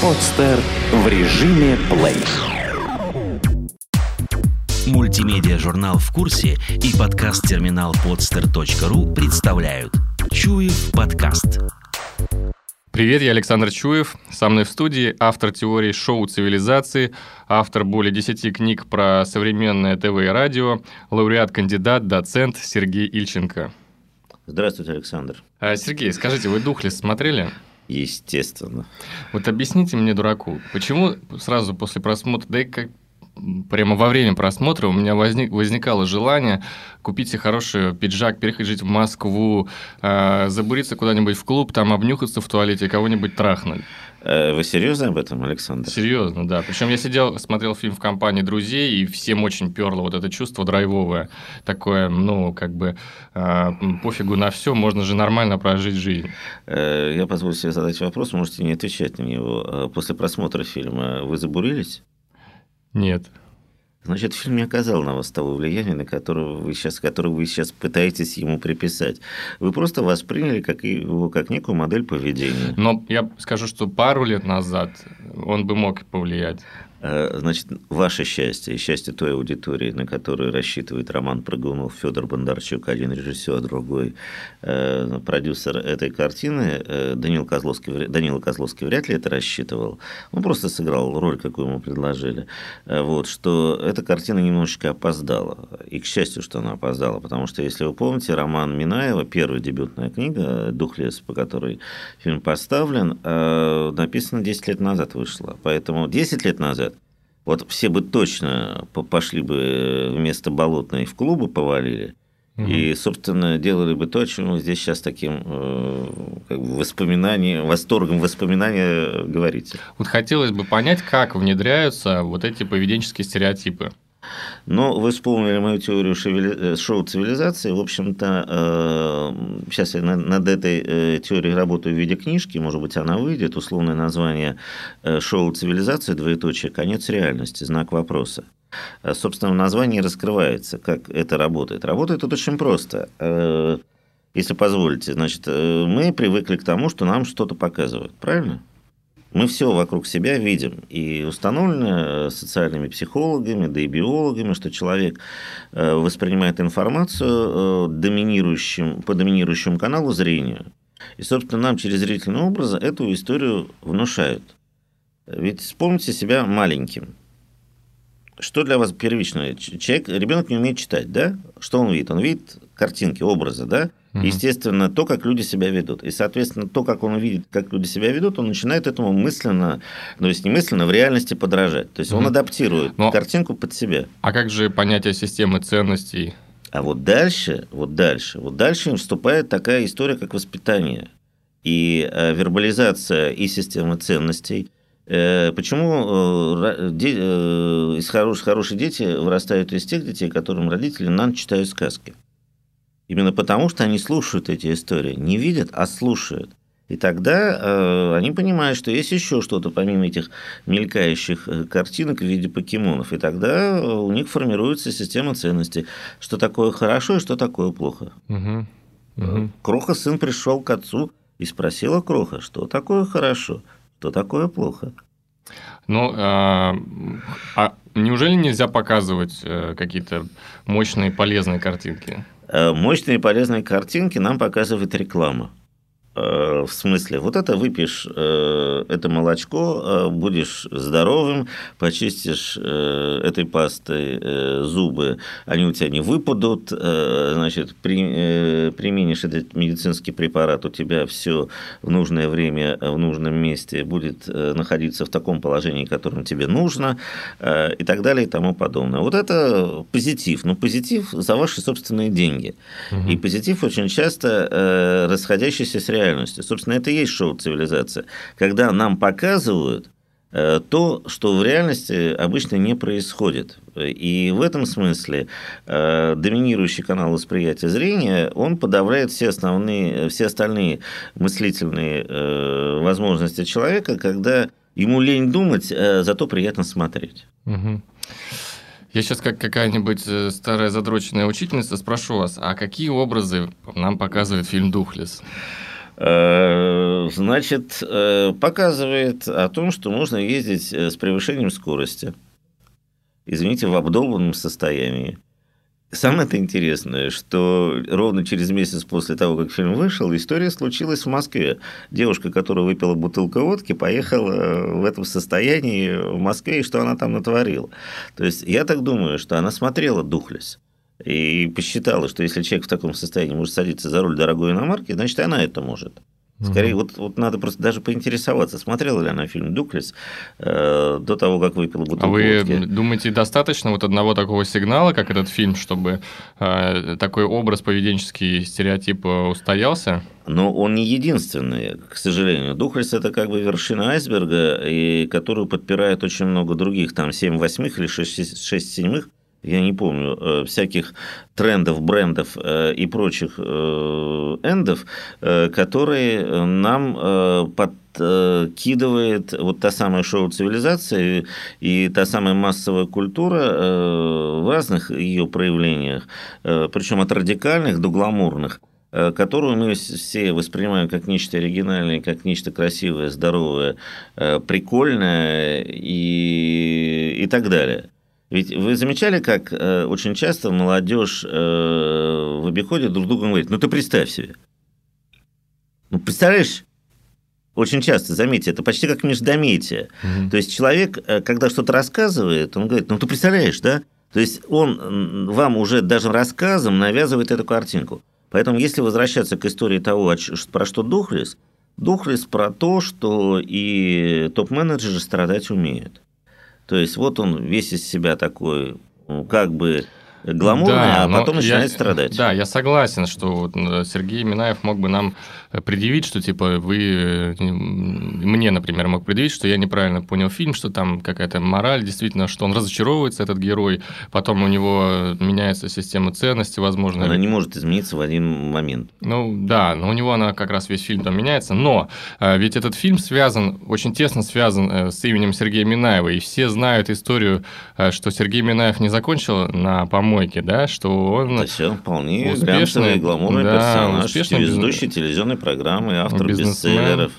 Подстер в режиме плей. Мультимедиа-журнал «В курсе» и подкаст-терминал podster.ru представляют Чуев подкаст. Привет, я Александр Чуев, со мной в студии автор теории шоу цивилизации, автор более 10 книг про современное ТВ и радио, лауреат-кандидат, доцент Сергей Ильченко. Здравствуйте, Александр. А, Сергей, скажите, вы «Духлес» смотрели? Естественно. Вот объясните мне, дураку, почему сразу после просмотра, да и как прямо во время просмотра у меня возник, возникало желание купить себе хороший пиджак, переехать жить в Москву, э, забуриться куда-нибудь в клуб, там обнюхаться в туалете, кого-нибудь трахнуть. Э, вы серьезно об этом, Александр? Серьезно, да. Причем я сидел, смотрел фильм в компании друзей, и всем очень перло вот это чувство драйвовое. Такое, ну, как бы э, пофигу на все, можно же нормально прожить жизнь. Э, я позволю себе задать вопрос, можете не отвечать на него. Э, после просмотра фильма вы забурились? Нет. Значит, фильм не оказал на вас того влияния, на которого вы сейчас, которое вы сейчас пытаетесь ему приписать. Вы просто восприняли как его как некую модель поведения. Но я скажу, что пару лет назад он бы мог повлиять. Э, значит, ваше счастье и счастье той аудитории, на которую рассчитывает Роман Прыгунов, Федор Бондарчук, один режиссер, другой э, продюсер этой картины, э, Данил Козловский, Данила Козловский вряд ли это рассчитывал. Он просто сыграл роль, какую ему предложили. Вот, что эта картина немножечко опоздала. И к счастью, что она опоздала, потому что, если вы помните, роман Минаева, первая дебютная книга «Духлес», по которой фильм поставлен, написана 10 лет назад вышла. Поэтому 10 лет назад вот все бы точно пошли бы вместо болотной в клубы повалили, И, собственно, делали бы то, о чем вы здесь сейчас таким э, как бы воспоминанием, восторгом воспоминания говорите. Вот хотелось бы понять, как внедряются вот эти поведенческие стереотипы. Но вы вспомнили мою теорию э, шоу цивилизации. В общем-то, сейчас э, я над этой э, теорией работаю в виде книжки, может быть, она выйдет. Условное название шоу цивилизации, двоеточие, конец реальности, знак вопроса. Собственно, в названии раскрывается, как это работает. Работает это очень просто. Если позволите, значит, мы привыкли к тому, что нам что-то показывают, правильно? Мы все вокруг себя видим. И установлено э, социальными психологами, да и биологами, что человек э, воспринимает информацию э, доминирующим, по доминирующему каналу зрения. И, собственно, нам через зрительные образы эту историю внушают. Ведь вспомните себя маленьким. Что для вас первичное? Человек, ребенок не умеет читать, да? Что он видит? Он видит картинки, образы, да? Угу. Естественно, то, как люди себя ведут. И, соответственно, то, как он видит, как люди себя ведут, он начинает этому мысленно, ну, есть не мысленно, в реальности подражать. То есть угу. он адаптирует Но... картинку под себя. А как же понятие системы ценностей? А вот дальше, вот дальше, вот дальше вступает такая история, как воспитание и э, вербализация и системы ценностей. Э, почему э, из хороших, хорошие дети вырастают из тех детей, которым родители нам читают сказки? Именно потому, что они слушают эти истории. Не видят, а слушают. И тогда э, они понимают, что есть еще что-то помимо этих мелькающих э, картинок в виде покемонов. И тогда у них формируется система ценностей, что такое хорошо и что такое плохо. Угу. Угу. Кроха сын пришел к отцу и спросила Кроха, что такое хорошо, что такое плохо. Ну, а, а неужели нельзя показывать э, какие-то мощные полезные картинки? Э, мощные полезные картинки нам показывает реклама. Э, в смысле, вот это выпьешь, э, это молочко, э, будешь здоровым, почистишь этой пастой зубы, они у тебя не выпадут, значит, при, применишь этот медицинский препарат, у тебя все в нужное время, в нужном месте будет находиться в таком положении, которым тебе нужно, и так далее, и тому подобное. Вот это позитив, но позитив за ваши собственные деньги. Угу. И позитив очень часто расходящийся с реальностью реальностью. Собственно, это и есть шоу «Цивилизация», когда нам показывают э, то, что в реальности обычно не происходит. И в этом смысле э, доминирующий канал восприятия зрения, он подавляет все, основные, все остальные мыслительные э, возможности человека, когда ему лень думать, зато приятно смотреть. Угу. Я сейчас как какая-нибудь старая задроченная учительница спрошу вас, а какие образы нам показывает фильм «Духлес»? Э, значит, э, показывает о том, что можно ездить с превышением скорости. Извините, в обдолбанном состоянии. Самое-то интересное, что ровно через месяц после того, как фильм вышел, история случилась в Москве. Девушка, которая выпила бутылку водки, поехала в этом состоянии в Москве, и что она там натворила. То есть, я так думаю, что она смотрела «Духлес» и посчитала, что если человек в таком состоянии может садиться за руль дорогой иномарки, значит, она это может. Скорее, вот, вот надо просто даже поинтересоваться, смотрела ли она фильм «Дуклес» э, до того, как выпила бутылку А вы водки. думаете, достаточно вот одного такого сигнала, как этот фильм, чтобы э, такой образ поведенческий стереотип э, устоялся? Но он не единственный, к сожалению. Духлес – это как бы вершина айсберга, и которую подпирает очень много других, там 7 восьмых или 6, 6 седьмых я не помню, э, всяких трендов, брендов э, и прочих э, эндов, которые нам подкидывает вот та самая шоу-цивилизация и та самая массовая культура в разных ее проявлениях, причем от радикальных до гламурных которую мы все воспринимаем как нечто оригинальное, как нечто красивое, здоровое, прикольное и, и так далее. Ведь вы замечали, как э, очень часто молодежь э, в обиходе друг другу говорит, ну ты представь себе. Ну, представляешь, очень часто, заметьте, это почти как междометие. Угу. То есть человек, э, когда что-то рассказывает, он говорит, ну ты представляешь, да? То есть он вам уже даже рассказом навязывает эту картинку. Поэтому, если возвращаться к истории того, про что Духлес, Духлес про то, что и топ-менеджеры страдать умеют. То есть вот он весь из себя такой, ну, как бы гламурный, да, а потом начинает я, страдать. Да, я согласен, что вот Сергей Минаев мог бы нам предъявить, что типа вы э, мне, например, мог предъявить, что я неправильно понял фильм, что там какая-то мораль, действительно, что он разочаровывается, этот герой, потом у него меняется система ценностей, возможно. Она не может измениться в один момент. Ну да, но у него она как раз весь фильм там меняется, но э, ведь этот фильм связан, очень тесно связан э, с именем Сергея Минаева, и все знают историю, что Сергей Минаев не закончил на помойке, да, что он да все, вполне успешный, гламурный да, персонаж, успешный, ведущий телевизионный программы, автор бестселлеров.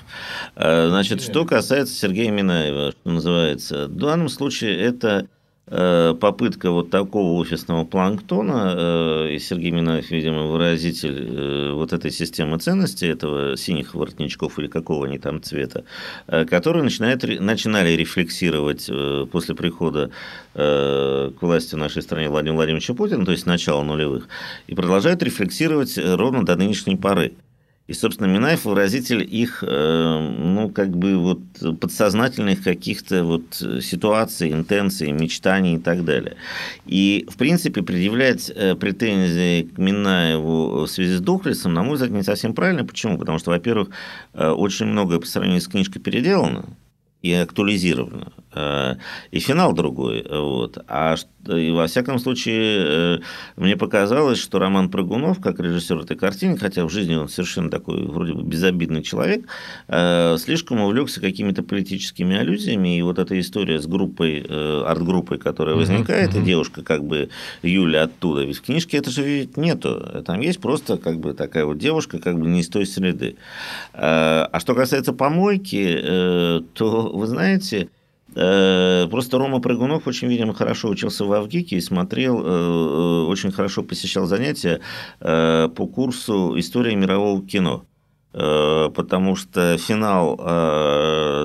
Э, значит, что касается Сергея Минаева, что называется, в данном случае это попытка вот такого офисного планктона, э, и Сергей Минаев, видимо, выразитель вот этой системы ценностей, этого синих воротничков или какого они там цвета, которые начинают, начинали рефлексировать после прихода к власти в нашей стране Владимира Владимировича Путина, то есть начала нулевых, и продолжают рефлексировать ровно до нынешней поры. И, собственно, Минаев выразитель их, э, ну, как бы вот подсознательных каких-то вот ситуаций, интенций, мечтаний и так далее. И, в принципе, предъявлять э, претензии к Минаеву в связи с Духлесом, на мой взгляд, не совсем правильно. Почему? Потому что, во-первых, э, очень многое по сравнению с книжкой переделано, и актуализировано. Э, и финал другой. Вот. А и во всяком случае, э, мне показалось, что Роман Прыгунов, как режиссер этой картины, хотя в жизни он совершенно такой вроде бы безобидный человек, э, слишком увлекся какими-то политическими аллюзиями. И вот эта история с группой, арт-группой, которая возникает, uh-huh. и девушка как бы Юля оттуда. Ведь в книжке это же ведь нету. Там есть просто как бы такая вот девушка как бы не из той среды. А что касается помойки, то вы знаете, э, Просто Рома Прыгунов очень, видимо, хорошо учился в Авгике и смотрел, э, э, очень хорошо посещал занятия по курсу «История мирового кино». Потому что финал,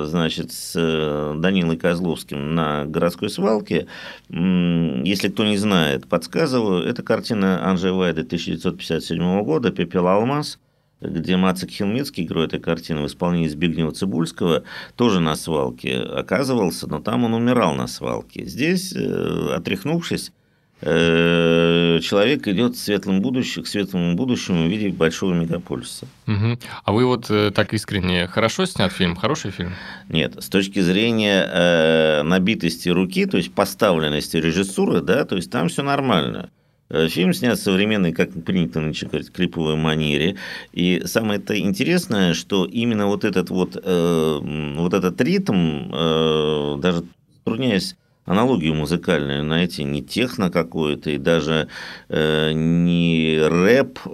значит, с Данилой Козловским на городской свалке, если кто не знает, подсказываю, это картина Анжея Вайда 1957 года «Пепел алмаз», где Мацик Хилмицкий, герой этой картины, в исполнении Збигнева Цибульского, тоже на свалке оказывался, но там он умирал на свалке. Здесь, э, отряхнувшись, э, человек идет к светлым будущему, к светлому будущему в виде большого мегаполиса. Угу. А вы вот э, так искренне хорошо снят фильм, хороший фильм? Нет, с точки зрения э, набитости руки, то есть поставленности режиссуры, да, то есть там все нормально. Э, фильм снят современный, как принято нынче говорить, клиповой манере. И самое -то интересное, что именно вот этот вот, э, вот этот ритм, э, даже трудняясь аналогию музыкальную найти, не техно какое-то, и даже э, не рэп, э,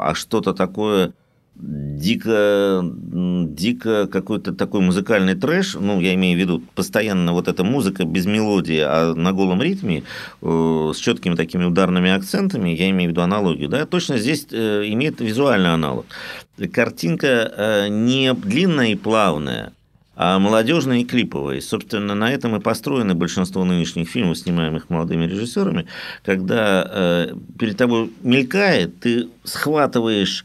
а что-то такое дико, дико какой-то такой музыкальный трэш, ну, я имею в виду постоянно вот эта музыка без мелодии, а на голом ритме, э, с четкими такими ударными акцентами, я имею в виду аналогию, да, точно здесь э, имеет визуальный аналог. Картинка э, не длинная и плавная, а молодежная и клиповая. собственно, на этом и построено большинство нынешних фильмов, снимаемых молодыми режиссерами, когда перед тобой мелькает, ты схватываешь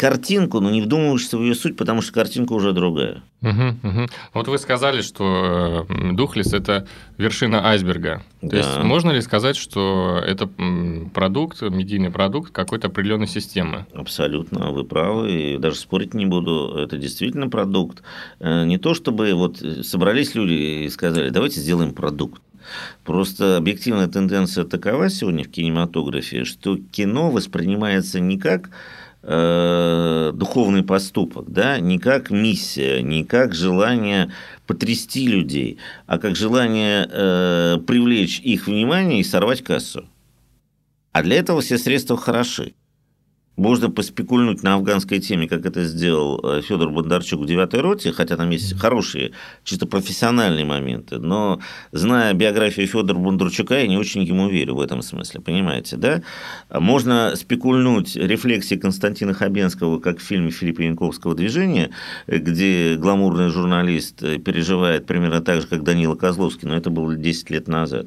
картинку, но не вдумываешься в ее суть, потому что картинка уже другая. Угу, угу. Вот вы сказали, что э, Духлес – это вершина айсберга. То да. есть можно ли сказать, что это продукт, медийный продукт какой-то определенной системы? Абсолютно, вы правы, и даже спорить не буду. Это действительно продукт. Э, не то, чтобы вот собрались люди и сказали, давайте сделаем продукт. Просто объективная тенденция такова сегодня в кинематографе, что кино воспринимается не как э, духовный поступок, да, не как миссия, не как желание потрясти людей, а как желание э, привлечь их внимание и сорвать кассу. А для этого все средства хороши. Можно поспекульнуть на афганской теме, как это сделал э, Федор Бондарчук в девятой роте, хотя там есть хорошие, чисто профессиональные моменты. Но зная биографию Федора Бондарчука, я не очень ему верю в этом смысле, понимаете, да? Можно спекульнуть рефлексии Константина Хабенского, как в фильме Филиппа Янковского «Движение», где гламурный журналист переживает примерно так же, как Данила Козловский, но это было 10 лет назад.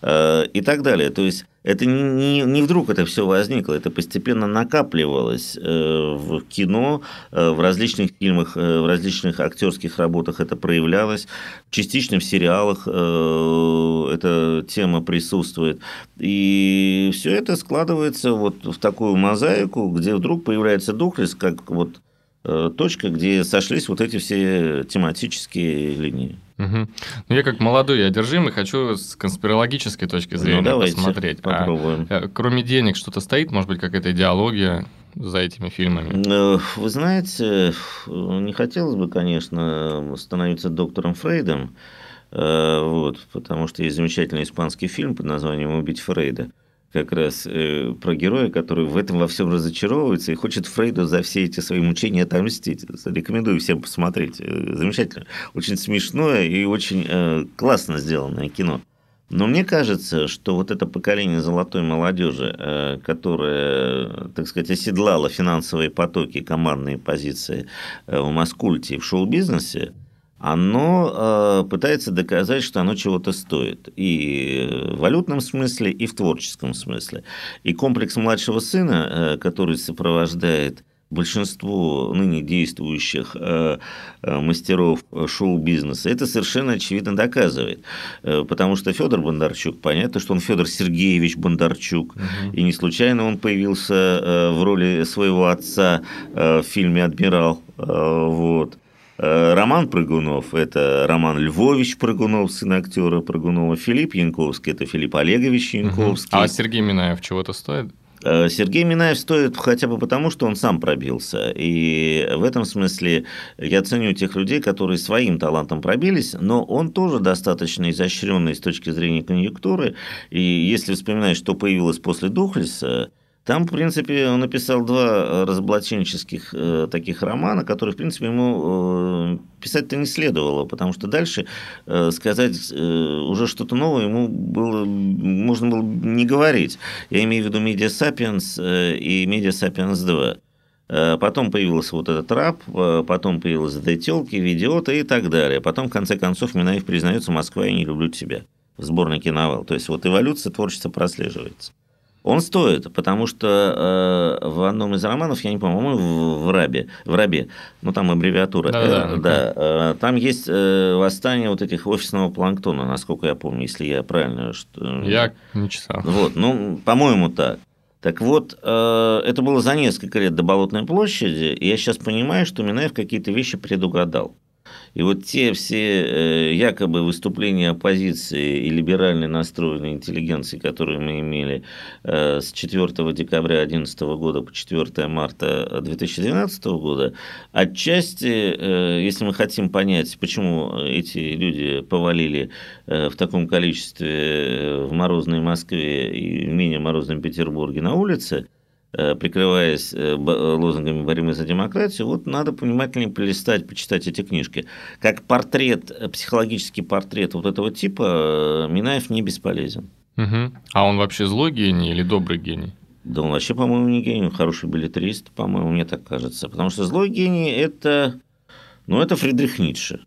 Э, и так далее. То есть это не, не вдруг это все возникло, это постепенно накапливалось э, в кино, э, в различных фильмах, э, в различных актерских работах это проявлялось, частично в сериалах эта тема присутствует. И все это складывается вот в такую мозаику, где вдруг появляется Духлес, как вот точка, где сошлись вот эти все тематические линии. Угу. Ну, я как молодой одержимый хочу с конспирологической точки зрения ну, давайте посмотреть. А, попробуем. А, кроме денег что-то стоит, может быть, какая-то идеология за этими фильмами? Э, вы знаете, не хотелось бы, конечно, становиться доктором Фрейдом, э, вот, потому что есть замечательный испанский фильм под названием «Убить Фрейда» как раз э, про героя, который в этом во всем разочаровывается и хочет Фрейду за все эти свои мучения отомстить. Рекомендую всем посмотреть. Э, замечательно. Очень смешное и очень э, классно сделанное кино. Но мне кажется, что вот это поколение золотой молодежи, э, которое, так сказать, оседлало финансовые потоки, командные позиции э, в маскульте и в шоу-бизнесе, оно э, пытается доказать, что оно чего-то стоит. И в валютном смысле, и в творческом смысле. И комплекс младшего сына, э, который сопровождает большинство ныне действующих э, э, мастеров шоу-бизнеса, это совершенно очевидно доказывает. Э, потому что Федор Бондарчук, понятно, что он Федор Сергеевич Бондарчук, угу. и не случайно он появился э, в роли своего отца э, в фильме «Адмирал». Э, вот. Э, Роман Прыгунов – это Роман Львович Прыгунов, сын актера Прыгунова. Филипп Янковский – это Филипп Олегович Янковский. Угу. А Сергей Минаев чего-то стоит? Э, Сергей Минаев стоит хотя бы потому, что он сам пробился. И в этом смысле я ценю тех людей, которые своим талантом пробились, но он тоже достаточно изощренный с точки зрения конъюнктуры. И если вспоминать, что появилось после Духлиса, там, в принципе, он написал два э, разоблаченческих э, таких романа, которые, в принципе, ему э, писать-то не следовало, потому что дальше э, сказать э, уже что-то новое ему было, можно было не говорить. Я имею в виду «Медиа Сапиенс» э, и «Медиа Сапиенс 2». Э, потом появился вот этот раб, потом появилась «The телки», «Видеота» и так далее. Потом, в конце концов, Минаев признается «Москва, я не люблю тебя» в сборнике «Навал». То есть, вот эволюция творчества прослеживается. Он стоит, потому что э, в одном из романов, я не помню, по-моему, в, в Рабе, в Рабе, ну там аббревиатура, да, э, да, да э, там есть э, восстание вот этих офисного планктона, насколько я помню, если я правильно... Что... Я не читал. Вот, ну, по-моему, так. Так вот, э, это было за несколько лет до Болотной площади, и я сейчас понимаю, что Минаев какие-то вещи предугадал. И вот те все э, якобы выступления оппозиции и либеральной настроенной интеллигенции, которые мы имели э, с 4 декабря 2011 года по 4 марта 2012 года, отчасти, э, если мы хотим понять, почему эти люди повалили в таком количестве в морозной Москве и в менее морозном Петербурге на улице, прикрываясь э, лозунгами борьбы за демократию, вот надо внимательнее полистать, почитать эти книжки. Как портрет, психологический портрет вот этого типа, Минаев не бесполезен. Угу. А он вообще злой гений или добрый гений? Да он вообще, по-моему, не гений, он хороший билетрист, по-моему, мне так кажется. Потому что злой гений – это, ну, это Фридрих Ницше.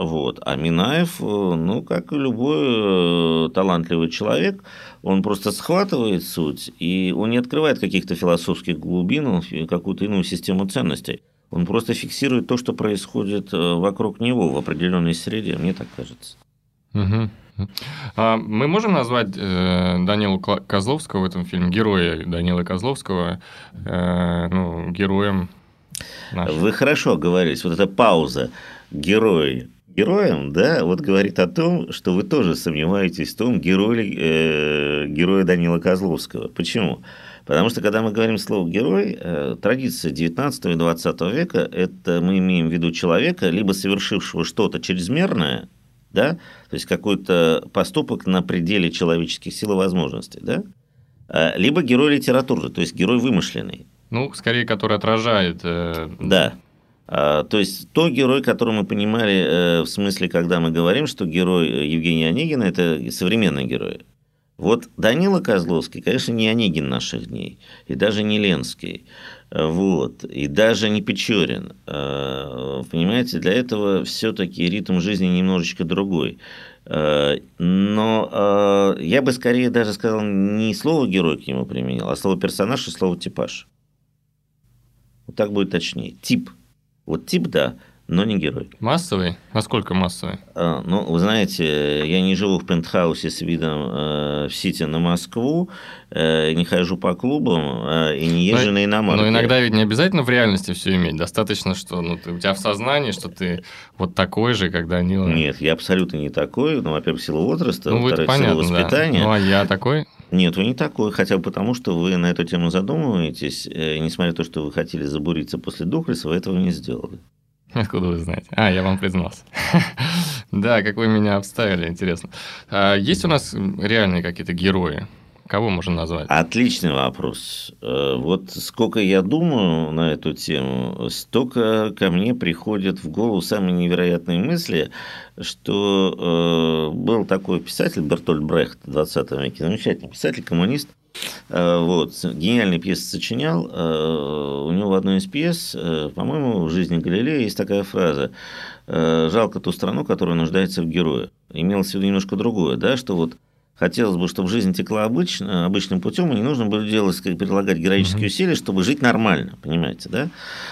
Вот. А Минаев, э, ну, как и любой э, талантливый человек, он просто схватывает суть, и он не открывает каких-то философских глубин, какую-то иную систему ценностей. Он просто фиксирует то, что происходит э, вокруг него в определенной среде, мне так кажется. Угу. Мы можем назвать Данилу Козловского в этом фильме, героя Данила Козловского, ну, героем нашего? Вы хорошо говорите, вот эта пауза, герой героем, да, вот говорит о том, что вы тоже сомневаетесь в том, герой, э, героя Данила Козловского. Почему? Потому что, когда мы говорим слово «герой», э, традиция 19 и 20 века – это мы имеем в виду человека, либо совершившего что-то чрезмерное, да, то есть какой-то поступок на пределе человеческих сил и возможностей, да, э, либо герой литературы, то есть герой вымышленный. Ну, скорее, который отражает... Э... Да, то есть то герой, который мы понимали э, в смысле, когда мы говорим, что герой Евгения Онегина – это современный герой. Вот Данила Козловский, конечно, не Онегин наших дней, и даже не Ленский, вот, и даже не Печорин. А, понимаете, для этого все-таки ритм жизни немножечко другой. А, но я бы скорее даже сказал не слово герой к нему применил, а слово персонаж и слово типаж. Вот так будет точнее. Тип – вот тип, да, но не герой. Массовый? Насколько массовый? А, ну, вы знаете, я не живу в пентхаусе с видом э, в Сити на Москву, э, не хожу по клубам э, и не езжу но, на иномарке. Но иногда ведь не обязательно в реальности все иметь. Достаточно, что ну, ты, у тебя в сознании, что ты вот такой же, когда они... Нет, я абсолютно не такой. Ну, во-первых, сила возраста, ну, во-вторых, сила воспитания. Да. Ну, а я такой? Нет, вы не такой, хотя бы потому, что вы на эту тему задумываетесь, э, несмотря на то, что вы хотели забуриться после Духлиса, вы этого не сделали. Откуда вы знаете? А, я вам признался. да, как вы меня обставили, интересно. А есть у нас реальные какие-то герои? Кого можно назвать? Отличный вопрос. Э, вот сколько я думаю на эту тему, столько ко мне приходят в голову самые невероятные мысли, что э, был такой писатель Бертольд Брехт в 20 веке, замечательный писатель, коммунист, э, вот, гениальные пьесы сочинял. У него в одной из пьес, по-моему, в «Жизни Галилея» есть такая фраза «Жалко ту страну, которая нуждается в герое». Имелось в виду немножко другое, да, что вот хотелось бы, чтобы жизнь текла обычно, обычным путем, и не нужно было делать, как прилагать героические mm-hmm. усилия, чтобы жить нормально, понимаете, да?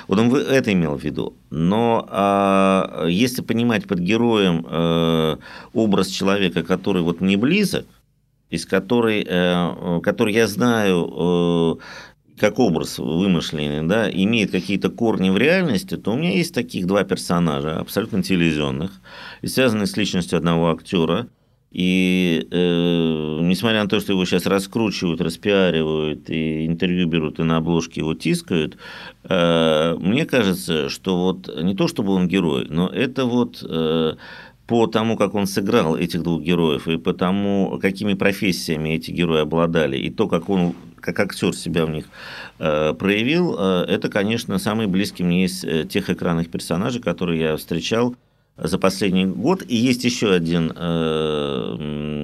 Вот он это имел в виду. Но а, если понимать под героем а, образ человека, который вот мне близок, из которой, а, который я знаю э, как образ вымышленный, да, имеет какие-то корни в реальности, то у меня есть таких два персонажа, абсолютно телевизионных, и связанные с личностью одного актера, и э, несмотря на то, что его сейчас раскручивают, распиаривают, и интервью берут, и на обложке его тискают, э, мне кажется, что вот не то, чтобы он герой, но это вот э, по тому, как он сыграл этих двух героев, и по тому, какими профессиями эти герои обладали, и то, как он как актер себя в них э, проявил, э, это, конечно, самый близкий мне из э, тех экранных персонажей, которые я встречал за последний год. И есть еще один э,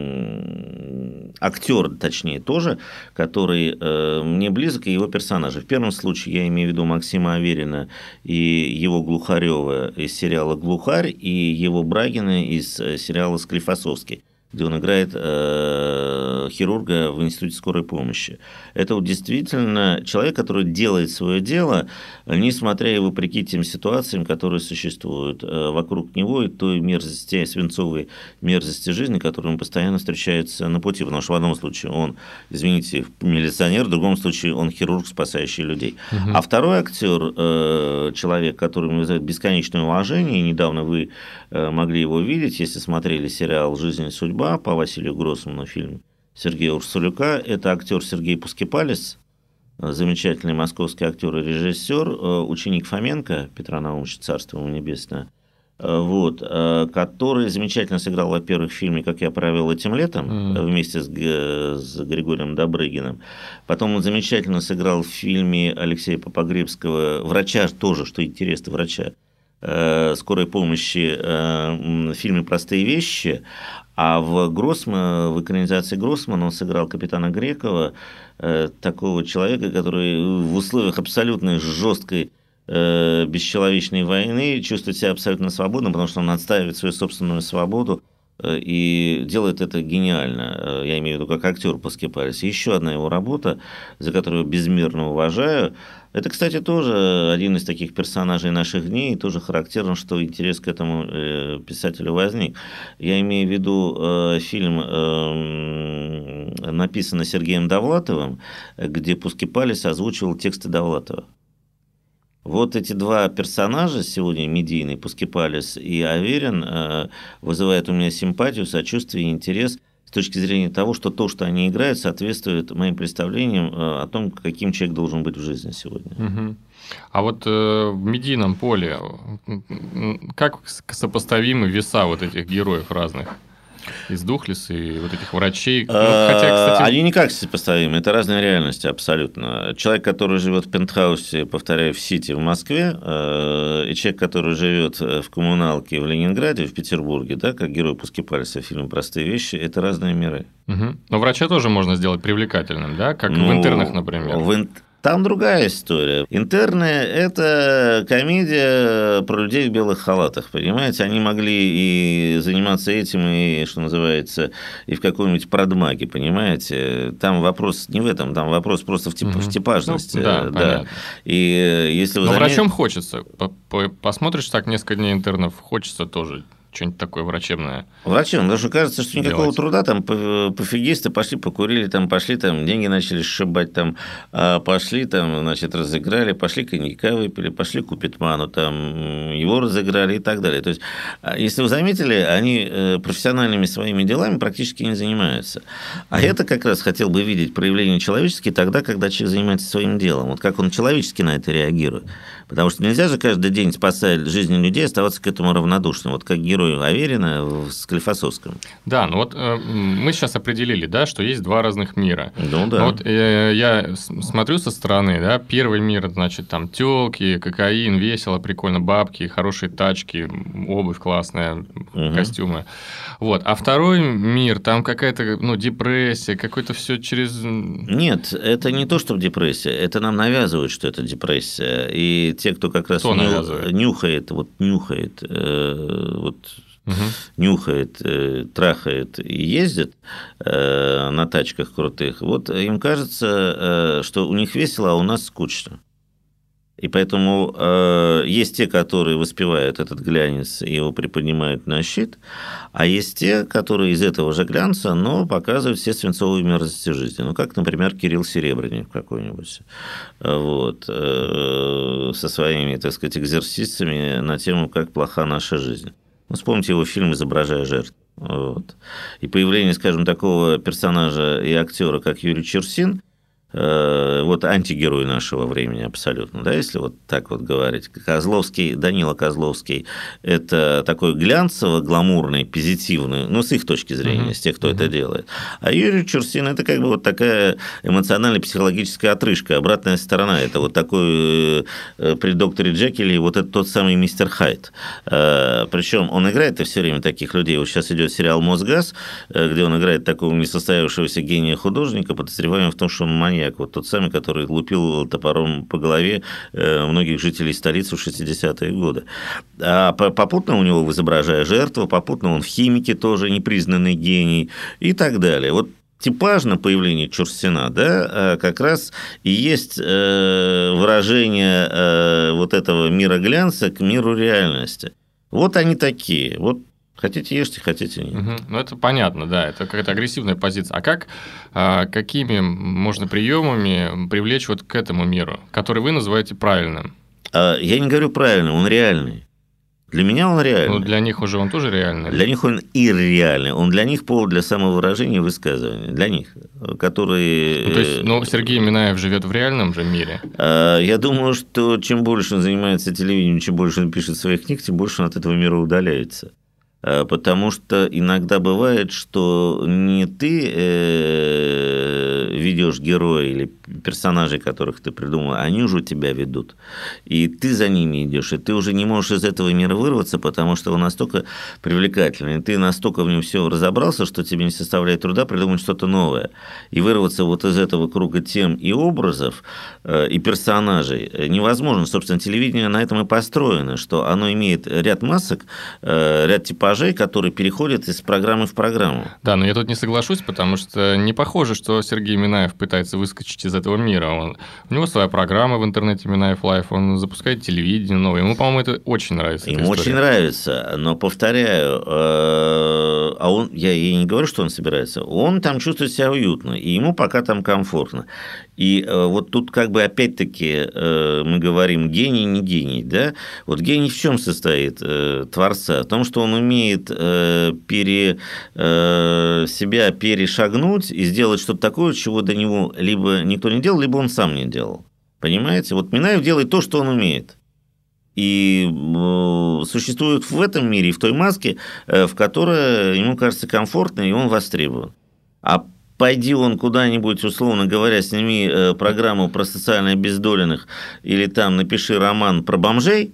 актер, точнее, тоже, который э, мне близок, и его персонажи. В первом случае я имею в виду Максима Аверина и его Глухарева из сериала «Глухарь», и его Брагина из э, сериала «Склифосовский» где он играет э, хирурга в институте скорой помощи. Это вот действительно человек, который делает свое дело, несмотря и вопреки тем ситуациям, которые существуют э, вокруг него, и той мерзости, свинцовой мерзости жизни, которой он постоянно встречается на пути. Потому что в одном случае он, извините, милиционер, в другом случае он хирург, спасающий людей. Угу. А второй актер, э, человек, который вызывает бесконечное уважение, недавно вы э, могли его видеть, если смотрели сериал «Жизнь и судьба», «Судьба» по Василию Гроссману фильм Сергея Урсулюка. Это актер Сергей Пускипалис, замечательный московский актер и режиссер, э, ученик Фоменко, Петра Наумовича, царство ему небесное. э, вот, э, который замечательно сыграл, во-первых, в фильме «Как я провел этим летом» mm. вместе с, с Григорием Добрыгиным. Потом он замечательно сыграл в фильме Алексея Попогребского «Врача» тоже, что интересно, «Врача», скорой помощи в фильме «Простые вещи», а в Гроссман, в экранизации Гроссмана он сыграл капитана Грекова, такого человека, который в условиях абсолютной жесткой э, бесчеловечной войны чувствует себя абсолютно свободным, потому что он отстаивает свою собственную свободу э, и делает это гениально. Э, я имею в виду как актер по Скипарисе. Еще одна его работа, за которую безмерно уважаю. Это, кстати, тоже один из таких персонажей наших дней, и тоже характерно, что интерес к этому э, писателю возник. Я имею в виду фильм, эм, написанный Сергеем Довлатовым, где Пускипалис озвучивал тексты Довлатова. Вот эти два персонажа сегодня, медийный, Пускипалис и Аверин, э, вызывают у меня симпатию, сочувствие и интерес точки зрения того, что то, что они играют, соответствует моим представлениям э, о том, каким человек должен быть в жизни сегодня. Угу. А вот э, в медийном поле как сопоставимы веса вот этих героев разных? Из Духлис и вот этих врачей. Ну, хотя, кстати... Они никак сопоставимы, это разные реальности абсолютно. Человек, который живет в пентхаусе, повторяю, в Сити в Москве, э, и человек, который живет в коммуналке в Ленинграде, в Петербурге, да, как герой Пускипальса в фильме «Простые вещи», это разные миры. Угу. Но врача тоже можно сделать привлекательным, да, как ну, в интернах, например. В, ин... Там другая история. Интерны – это комедия про людей в белых халатах, понимаете? Они могли и заниматься этим, и, что называется, и в каком-нибудь продмаге, понимаете? Там вопрос не в этом, там вопрос просто в, тип, угу. в типажности. Ну, да, да. И если вы Но замет... врачом хочется. Посмотришь так несколько дней интернов, хочется тоже что-нибудь такое врачебное. Врачебное, потому что кажется, что никакого делать. труда, там пофигисты пошли, покурили, там пошли, там деньги начали сшибать, там а, пошли, там, значит, разыграли, пошли коньяка выпили, пошли купить ману, там его разыграли и так далее. То есть, а, если вы заметили, они э, профессиональными своими делами практически не занимаются. А mm. это как раз хотел бы видеть проявление человеческие тогда, когда человек занимается своим делом. Вот как он человечески на это реагирует. Потому что нельзя же каждый день спасать жизни людей, оставаться к этому равнодушным. Вот как герою Аверина в Склифосовском. Да, ну вот э, мы сейчас определили, да, что есть два разных мира. Ну да. Вот э, я смотрю со стороны, да, первый мир, значит, там телки, кокаин, весело, прикольно, бабки, хорошие тачки, обувь классная, угу. костюмы. Вот. А второй мир, там какая-то ну, депрессия, какое-то все через... Нет, это не то, что депрессия, это нам навязывают, что это депрессия. И те, кто как раз кто ню... нюхает, вот нюхает, э, вот угу. нюхает, э, трахает и ездит э, на тачках крутых, вот им кажется, э, что у них весело, а у нас скучно. И поэтому э, есть те, которые воспевают этот глянец и его приподнимают на щит, а есть те, которые из этого же глянца, но показывают все свинцовые мерзости жизни. Ну, как, например, Кирилл Серебренник какой-нибудь. Вот. Э, со своими, так сказать, экзерсисами на тему «Как плоха наша жизнь». Ну, вспомните его фильм «Изображая жертву». Вот. И появление, скажем, такого персонажа и актера, как Юрий Черсин – Э, вот антигерой нашего времени абсолютно, да, если вот так вот говорить. Козловский, Данила Козловский – это такой глянцево-гламурный, позитивный, ну, с их точки зрения, uh-huh. с тех, кто uh-huh. это делает. А Юрий Чурсин – это как бы вот такая эмоционально-психологическая отрыжка, обратная сторона. Это вот такой э, при докторе Джекиле вот это тот самый мистер Хайт. Э, Причем он играет все время таких людей. Вот сейчас идет сериал «Мосгаз», где он играет такого несостоявшегося гения художника, подозреваемого в том, что он маньяк маньяк, вот тот самый, который лупил топором по голове э, многих жителей столицы в 60-е годы. А попутно у него, изображая жертву, попутно он в химике тоже непризнанный гений и так далее. Вот типажно появление Чурсина, да, а как раз и есть э, выражение э, вот этого мира глянца к миру реальности. Вот они такие. Вот Хотите ешьте, хотите нет. Угу. Ну, это понятно, да, это какая-то агрессивная позиция. А как, а, какими можно приемами привлечь вот к этому миру, который вы называете правильным? А, я не говорю правильным, он реальный. Для меня он реальный. Ну, для них уже он тоже реальный. Для них он ирреальный. Он для них повод для самовыражения и высказывания. Для них, которые... Ну, то есть, ну, Сергей Минаев живет в реальном же мире. А, я думаю, что чем больше он занимается телевидением, чем больше он пишет своих книг, тем больше он от этого мира удаляется. А, потому что иногда бывает, что не ты э, ведешь героя или персонажей, которых ты придумал, они уже тебя ведут. И ты за ними идешь, и ты уже не можешь из этого мира вырваться, потому что он настолько привлекательный, ты настолько в нем все разобрался, что тебе не составляет труда придумать что-то новое. И вырваться вот из этого круга тем и образов, э, и персонажей невозможно. Собственно, телевидение на этом и построено, что оно имеет ряд масок, э, ряд типажей, типажей, которые переходят из программы в программу. Да, но я тут не соглашусь, потому что не похоже, что Сергей Минаев пытается выскочить из этого мира. Он, у него своя программа в интернете Минаев Live, он запускает телевидение новое. Ему, по-моему, это очень нравится. Ему очень нравится, но повторяю, э, а он, я и не говорю, что он собирается, он там чувствует себя уютно, и ему пока там комфортно. И э, вот тут как бы опять-таки э, мы говорим гений, не гений, да? Вот гений в чем состоит творца? В том, что он умеет пере, себя перешагнуть и сделать что-то такое, чего до него либо никто не делал, либо он сам не делал. Понимаете? Вот Минаев делает то, что он умеет. И существует в этом мире, в той маске, в которой ему кажется комфортно, и он востребован. А пойди он куда-нибудь, условно говоря, сними э, программу про социально обездоленных или там напиши роман про бомжей,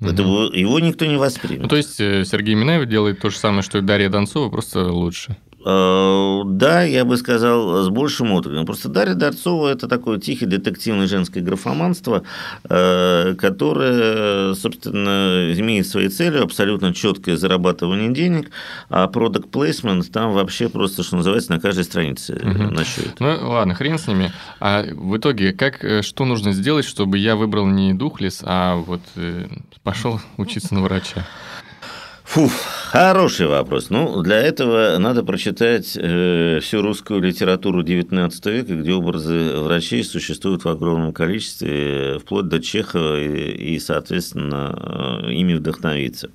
угу. его никто не воспримет. Ну, то есть э, Сергей Минаев делает то же самое, что и Дарья Донцова, просто лучше. Э, да, я бы сказал, с большим откликом. Просто Дарья Дорцова – это такое тихое детективное женское графоманство, э, которое, собственно, имеет своей целью абсолютно четкое зарабатывание денег, а product placement там вообще просто, что называется, на каждой странице угу. насчет. Ну, ладно, хрен с ними. А в итоге, как, э, что нужно сделать, чтобы я выбрал не Духлес, а вот пошел учиться на врача? Фу, хороший вопрос. Ну, для этого надо прочитать э, всю русскую литературу XIX века, где образы врачей существуют в огромном количестве, вплоть до Чехова, и, и соответственно, э, ими вдохновиться.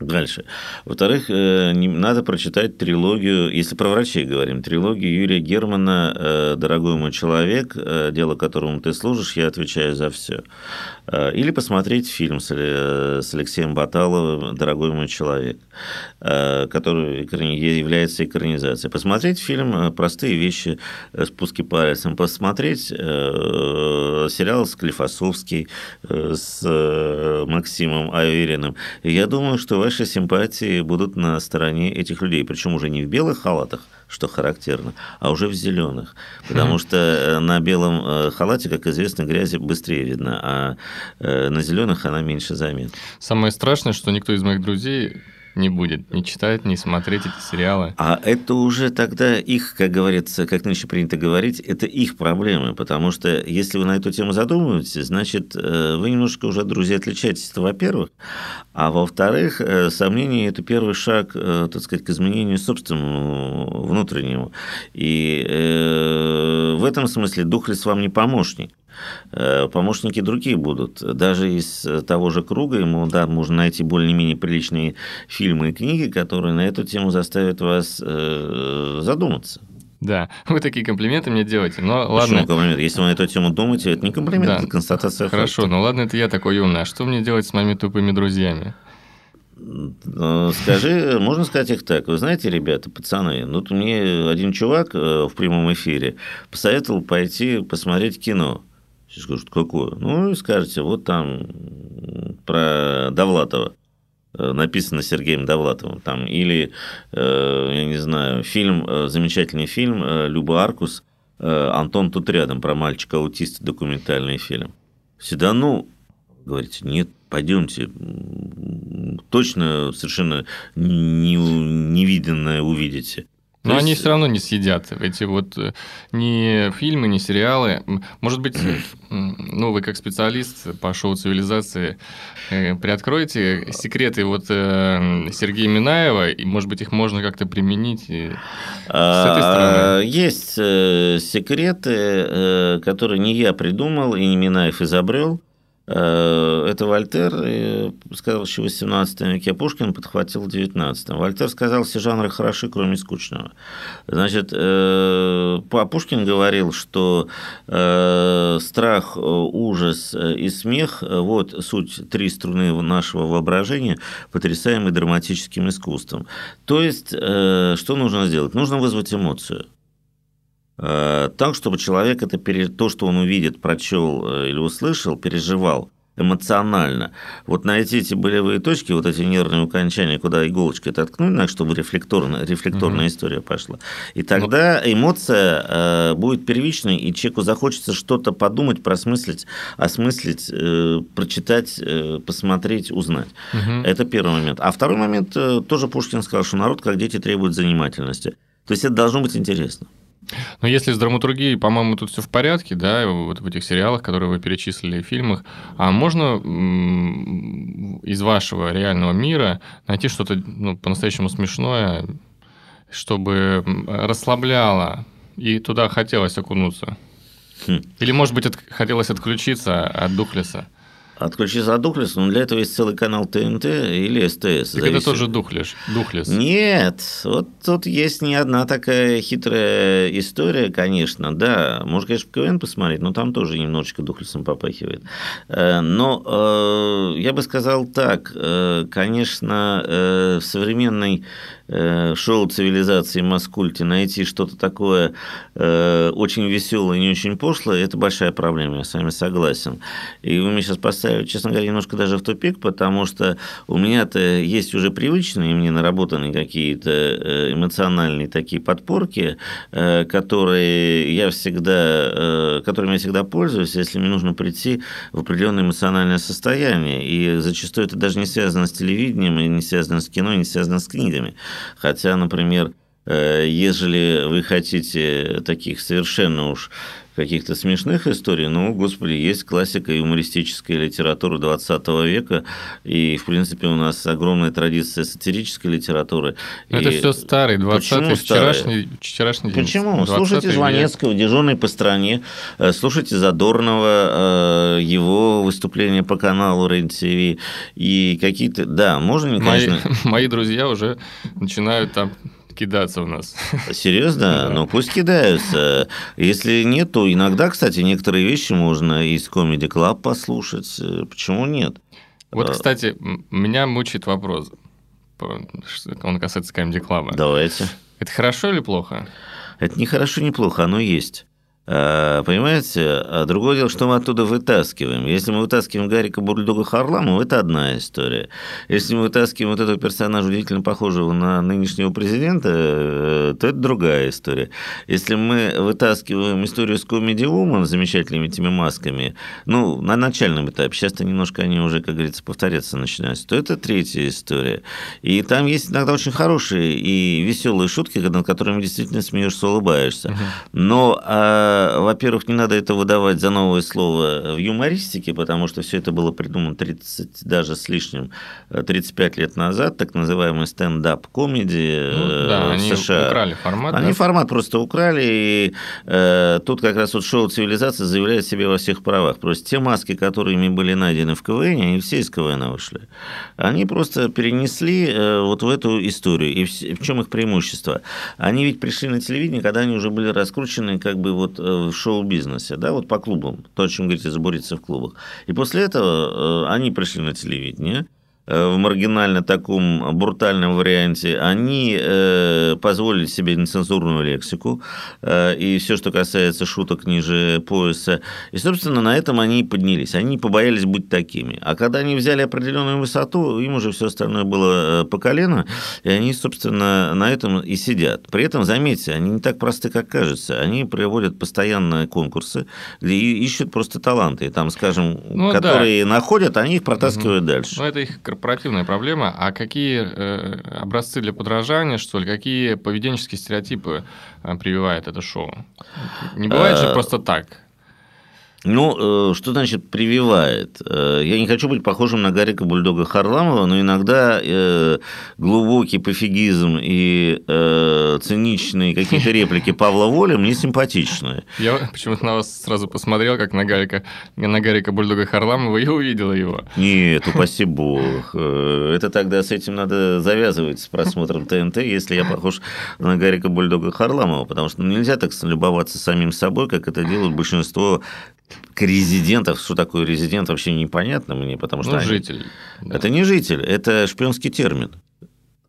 Дальше. Во-вторых, э, надо прочитать трилогию, если про врачей говорим, трилогию Юрия Германа э, «Дорогой мой человек», э, дело которому ты служишь, я отвечаю за все. Или посмотреть фильм с Алексеем Баталовым «Дорогой мой человек», который является экранизацией. Посмотреть фильм «Простые вещи. Спуски пальцем». Посмотреть сериал Склифосовский с Максимом Авериным. Я думаю, что ваши симпатии будут на стороне этих людей, причем уже не в белых халатах, что характерно, а уже в зеленых, потому что э, на белом э, халате, как известно, грязи быстрее видно, а э, на зеленых она меньше заметна. Самое страшное, что никто из моих друзей не будет не читать, не смотреть эти сериалы. А это уже тогда их, как говорится, как нынче принято говорить, это их проблемы, потому что если вы на эту тему задумываетесь, значит, э, вы немножко уже, друзья, отличаетесь, во-первых, а во-вторых, э, сомнение – это первый шаг, э, так сказать, к изменению собственному внутреннему. И в этом смысле Духлес вам не помощник. Э, помощники другие будут. Даже из того же круга ему да, можно найти более-менее приличные фильмы и книги, которые на эту тему заставят вас э, задуматься. Да, вы такие комплименты мне делаете, но Почему ладно. комплимент? Если вы на эту тему думаете, это не комплимент, да. это констатация Хорошо, факта. но ладно, это я такой умный. А что мне делать с моими тупыми друзьями? Э, скажи, можно сказать их так. Вы знаете, ребята, пацаны, ну вот мне один чувак в прямом эфире посоветовал пойти посмотреть кино. Все скажут, какое? Ну, и скажете, вот там про Довлатова э, написано Сергеем Довлатовым, там, или, э, я не знаю, фильм, э, замечательный фильм Люба Аркус, Антон тут рядом, про мальчика-аутиста, документальный фильм. Всегда, ну, говорите, нет, пойдемте, точно совершенно невиденное увидите. Но есть... они все равно не съедят эти вот э, ни фильмы, ни сериалы. Может быть, ну, вы как специалист по шоу цивилизации э, приоткроете секреты вот э, Сергея Минаева, и, может быть, их можно как-то применить с этой стороны? Есть секреты, которые не я придумал и не Минаев изобрел. Э, это Вольтер сказал еще в 18 веке, а Пушкин подхватил в 19 Вольтер сказал, все жанры хороши, кроме скучного. Значит, э, Пушкин говорил, что э, страх, ужас и смех – вот суть три струны нашего воображения, потрясаемые драматическим искусством. То есть, что нужно сделать? Нужно вызвать эмоцию так, чтобы человек это то, что он увидит, прочел или услышал, переживал эмоционально. Вот найти эти болевые точки, вот эти нервные окончания, куда иголочкой ткнуть, так, чтобы рефлекторная, рефлекторная угу. история пошла. И тогда эмоция э, будет первичной, и человеку захочется что-то подумать, просмыслить, осмыслить, э, прочитать, э, посмотреть, узнать. Угу. Это первый момент. А второй момент, э, тоже Пушкин сказал, что народ, как дети, требует занимательности. То есть это должно быть интересно. Но если с драматургией, по-моему, тут все в порядке, да, вот в этих сериалах, которые вы перечислили, фильмах, а можно из вашего реального мира найти что-то ну, по-настоящему смешное, чтобы расслабляло, и туда хотелось окунуться? Хм. Или, может быть, от, хотелось отключиться от Духлеса? Отключи задухлес, но для этого есть целый канал ТНТ или СТС. Так это тоже духлес. духлес. Нет, вот тут есть не одна такая хитрая история, конечно, да. Можно, конечно, КВН посмотреть, но там тоже немножечко духлесом попахивает. Э, но э, я бы сказал так, э, конечно, в современной шоу цивилизации Маскульти найти что-то такое э, очень веселое и не очень пошлое, это большая проблема, я с вами согласен. И вы меня сейчас поставили, честно говоря, немножко даже в тупик, потому что у меня-то есть уже привычные мне наработанные какие-то э, эмоциональные такие подпорки, которые я всегда, которыми я всегда пользуюсь, если мне нужно прийти в определенное эмоциональное состояние. И зачастую это даже не связано с телевидением, и не связано с кино, и не связано с книгами. Хотя, например, ежели вы хотите таких совершенно уж каких-то смешных историй, ну, господи, есть классика юмористической литературы 20 века, и, в принципе, у нас огромная традиция сатирической литературы. Это и... все старый, 20-й, вчерашний, вчерашний день. Почему? Слушайте Жванецкого, «Дежурный по стране», э, слушайте Задорнова, э, его выступления по каналу РЕН-ТВ, и какие-то... Да, можно, конечно... Мои, мои друзья уже начинают там кидаться в нас. Серьезно? Ну, пусть кидаются. Если нет, то иногда, кстати, некоторые вещи можно из Comedy Club послушать. Почему нет? Вот, а. кстати, меня мучает вопрос. Он касается Comedy Club. Давайте. Это хорошо или плохо? Это не хорошо, не плохо, оно есть. А, понимаете? А другое дело, что мы оттуда вытаскиваем. Если мы вытаскиваем Гарика Бульдога Харламова, это одна история. Если мы вытаскиваем вот этого персонажа, удивительно похожего на нынешнего президента, э, то это другая история. Если мы вытаскиваем историю с Woman с замечательными этими масками, ну, на начальном этапе, сейчас-то немножко они уже, как говорится, повторяться начинаются, то это третья история. И там есть иногда очень хорошие и веселые шутки, над которыми действительно смеешься, улыбаешься. Но а во-первых, не надо это выдавать за новое слово в юмористике, потому что все это было придумано 30, даже с лишним, 35 лет назад, так называемый стендап-комедии ну, да, в США. Они украли формат. Они да? формат просто украли, и э, тут как раз вот шоу «Цивилизация» заявляет себе во всех правах. Просто те маски, которыми были найдены в КВН, они все из КВН вышли. Они просто перенесли э, вот в эту историю. И в, в чем их преимущество? Они ведь пришли на телевидение, когда они уже были раскручены как бы вот в шоу-бизнесе, да, вот по клубам, то, о чем говорите, забуриться в клубах. И после этого э, они пришли на телевидение – в маргинально таком брутальном варианте, они э, позволили себе нецензурную лексику э, и все, что касается шуток ниже пояса. И, собственно, на этом они и поднялись. Они побоялись быть такими. А когда они взяли определенную высоту, им уже все остальное было по колено, и они, собственно, на этом и сидят. При этом, заметьте, они не так просты, как кажется. Они проводят постоянные конкурсы, где ищут просто таланты. Там, скажем, ну, которые да. находят, они их протаскивают угу. дальше. Ну, это их корпоративная проблема. А какие э, образцы для подражания, что ли, какие поведенческие стереотипы э, прививает это шоу? Не бывает же э, просто так. Ну, э, что значит прививает? Э, я не хочу быть похожим на Гарика Бульдога Харламова, но иногда э, глубокий пофигизм и циничные какие-то реплики Павла Воли мне симпатичны. Я почему-то на вас сразу посмотрел, как на Гарика, на Гарика Бульдога Харламова, и увидел его. Нет, упаси бог. Это тогда с этим надо завязывать, с просмотром ТНТ, если я похож на Гарика Бульдога Харламова, потому что нельзя так любоваться самим собой, как это делают большинство резидентов, что такое резидент, вообще непонятно мне, потому что... Ну, они... житель. Да. Это не житель, это шпионский термин.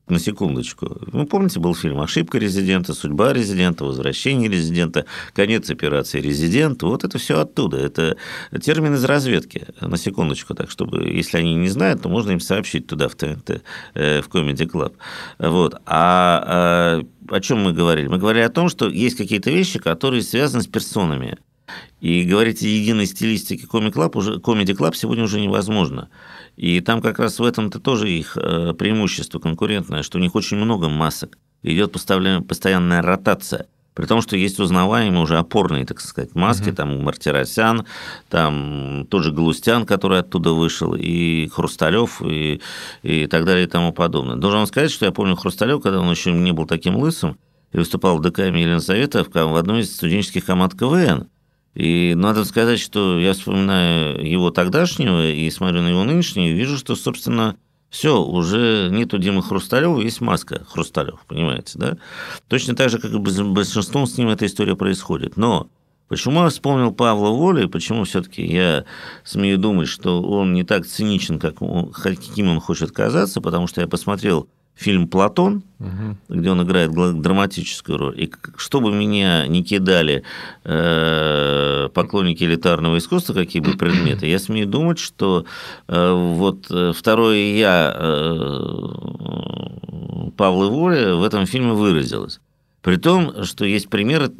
На секундочку. Вы помните, был фильм «Ошибка резидента», «Судьба резидента», «Возвращение резидента», «Конец операции резидент». Вот это все оттуда. Это термин из разведки. На секундочку. Так, чтобы, если они не знают, то можно им сообщить туда, в ТНТ, э, в Comedy Club. Вот. А, а о чем мы говорили? Мы говорили о том, что есть какие-то вещи, которые связаны с персонами. И говорить о единой стилистике Comedy Club, уже, Comedy Club сегодня уже невозможно. И там как раз в этом-то тоже их э, преимущество конкурентное, что у них очень много масок. Идет постоянная ротация. При том, что есть узнаваемые уже опорные, так сказать, маски, mm-hmm. там Мартиросян, там тот же Галустян, который оттуда вышел, и Хрусталев, и, и так далее, и тому подобное. Должен вам сказать, что я помню Хрусталев, когда он еще не был таким лысым, и выступал в ДК Елизавета в одной из студенческих команд КВН. И надо сказать, что я вспоминаю его тогдашнего и смотрю на его нынешнего, и вижу, что, собственно, все, уже нету Димы Хрусталева, есть маска Хрусталев, понимаете, да? Точно так же, как и большинством с ним эта история происходит. Но почему я вспомнил Павла Воли, почему все-таки я смею думать, что он не так циничен, как он, каким он хочет казаться, потому что я посмотрел фильм «Платон», угу. где он играет драматическую роль. И чтобы меня не кидали э, поклонники элитарного искусства, какие бы предметы, я смею думать, что э, вот э, второе «я» э, Павла Воля в этом фильме выразилось. При том, что есть пример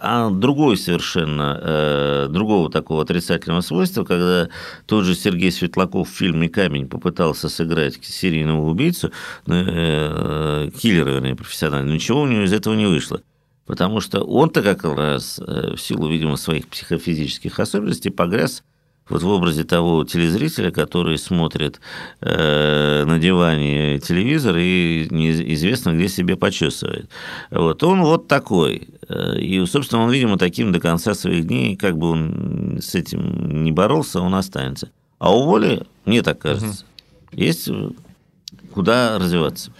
а другой совершенно, э, другого такого отрицательного свойства, когда тот же Сергей Светлаков в фильме «Камень» попытался сыграть серийного убийцу, э, киллера, вернее, профессионального, ничего у него из этого не вышло. Потому что он-то как раз, э, в силу, видимо, своих психофизических особенностей, погряз вот в образе того телезрителя, который смотрит э, на диване телевизор и неизвестно где себе почесывает. Вот он вот такой. Э, и, собственно, он, видимо, таким до конца своих дней, как бы он с этим не боролся, он останется. А у Воли, мне так кажется, угу. есть куда развиваться.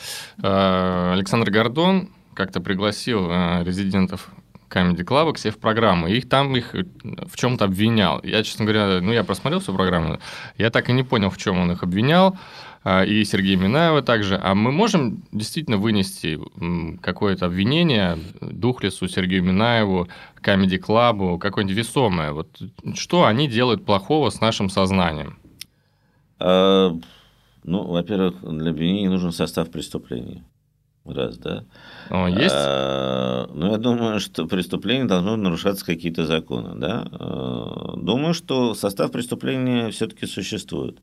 Э, Александр Гордон как-то пригласил э, резидентов Comedy Club себе в программу, и их там их в чем-то обвинял. Я, честно говоря, ну, я просмотрел всю программу, я так и не понял, в чем он их обвинял, а, и Сергея Минаева также. А мы можем действительно вынести какое-то обвинение Духлесу, Сергею Минаеву, Comedy Club, какое-нибудь весомое? Вот что они делают плохого с нашим сознанием? А, ну, во-первых, для обвинения нужен состав преступления раз, да. О, есть? А, ну, я думаю, что преступление должно нарушаться какие-то законы, да. А, думаю, что состав преступления все-таки существует.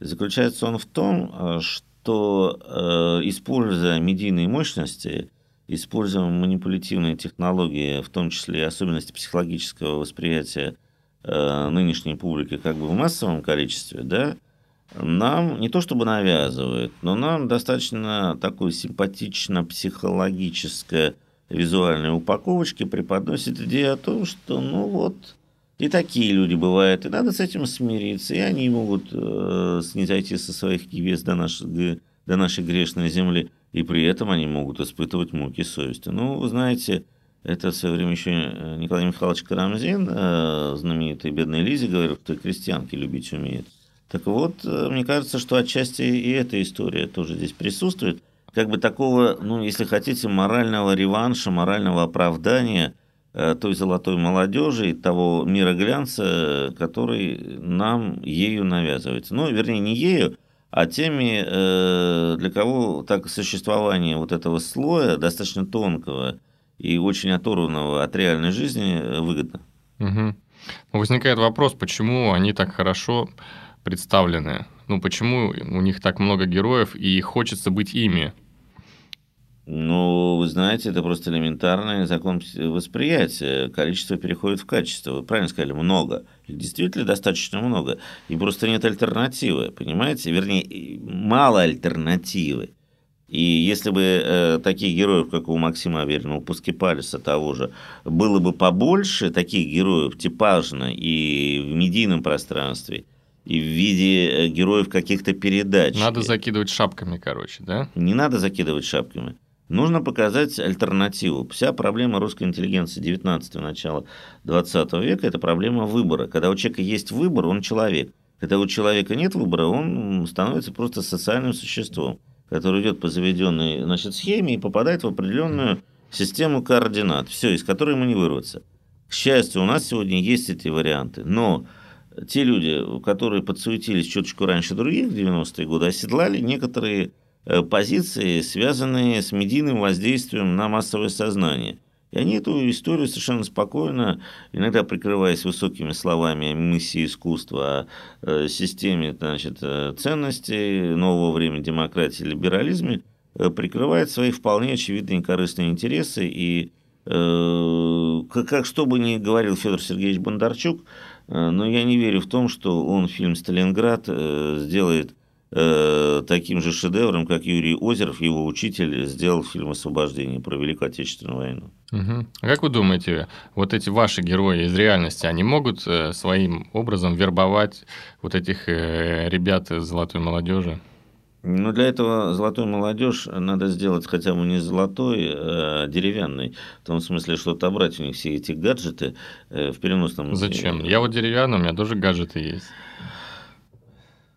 Заключается он в том, что, а, используя медийные мощности, используя манипулятивные технологии, в том числе и особенности психологического восприятия а, нынешней публики как бы в массовом количестве, да, нам не то чтобы навязывают, но нам достаточно такой симпатично-психологической визуальной упаковочки преподносит идею о том, что ну вот и такие люди бывают, и надо с этим смириться, и они могут э, снизойти со своих небес до нашей, до нашей грешной земли, и при этом они могут испытывать муки совести. Ну, вы знаете, это в время еще Николай Михайлович Карамзин, э, знаменитый бедный Лизе, говорил, что крестьянки любить умеет. Так вот, э, мне кажется, что отчасти и эта история тоже здесь присутствует. Как бы такого, ну, если хотите, морального реванша, морального оправдания э, той золотой молодежи и того мира глянца, который нам ею навязывается. Ну, вернее, не ею, а теми, э, для кого так существование вот этого слоя достаточно тонкого и очень оторванного от реальной жизни выгодно. Угу. Возникает вопрос, почему они так хорошо представлены? Ну, почему у них так много героев и хочется быть ими? Ну, вы знаете, это просто элементарный закон восприятия. Количество переходит в качество. Вы правильно сказали, много. Их действительно достаточно много. И просто нет альтернативы, понимаете? Вернее, мало альтернативы. И если бы э, таких героев, как у Максима Аверина, у Пускипалиса того же, было бы побольше таких героев типажно и в медийном пространстве, и в виде э, героев каких-то передач. Надо закидывать шапками, короче, да? Не надо закидывать шапками. Нужно показать альтернативу. Вся проблема русской интеллигенции 19 начала 20 века – это проблема выбора. Когда у человека есть выбор, он человек. Когда у человека нет выбора, он становится просто социальным существом который идет по заведенной значит, схеме и попадает в определенную систему координат, все, из которой ему не вырваться. К счастью, у нас сегодня есть эти варианты, но те люди, которые подсуетились чуточку раньше других в 90-е годы, оседлали некоторые э, позиции, связанные с медийным воздействием на массовое сознание. И они эту историю совершенно спокойно, иногда прикрываясь высокими словами о миссии искусства, о э, системе значит, э, ценностей нового времени демократии либерализме, прикрывает свои вполне очевидные корыстные интересы. И как, как что бы ни говорил Федор Сергеевич Бондарчук, но я не верю в том, что он фильм «Сталинград» сделает Э, таким же шедевром, как Юрий Озеров, его учитель, сделал фильм «Освобождение» про Великую Отечественную войну. Угу. А как вы думаете, вот эти ваши герои из реальности, они могут э, своим образом вербовать вот этих э, ребят золотой молодежи? Ну, для этого золотую молодежь надо сделать хотя бы не золотой, а деревянной. В том смысле, что отобрать у них все эти гаджеты в переносном... Зачем? Я вот деревянный, у меня тоже гаджеты есть.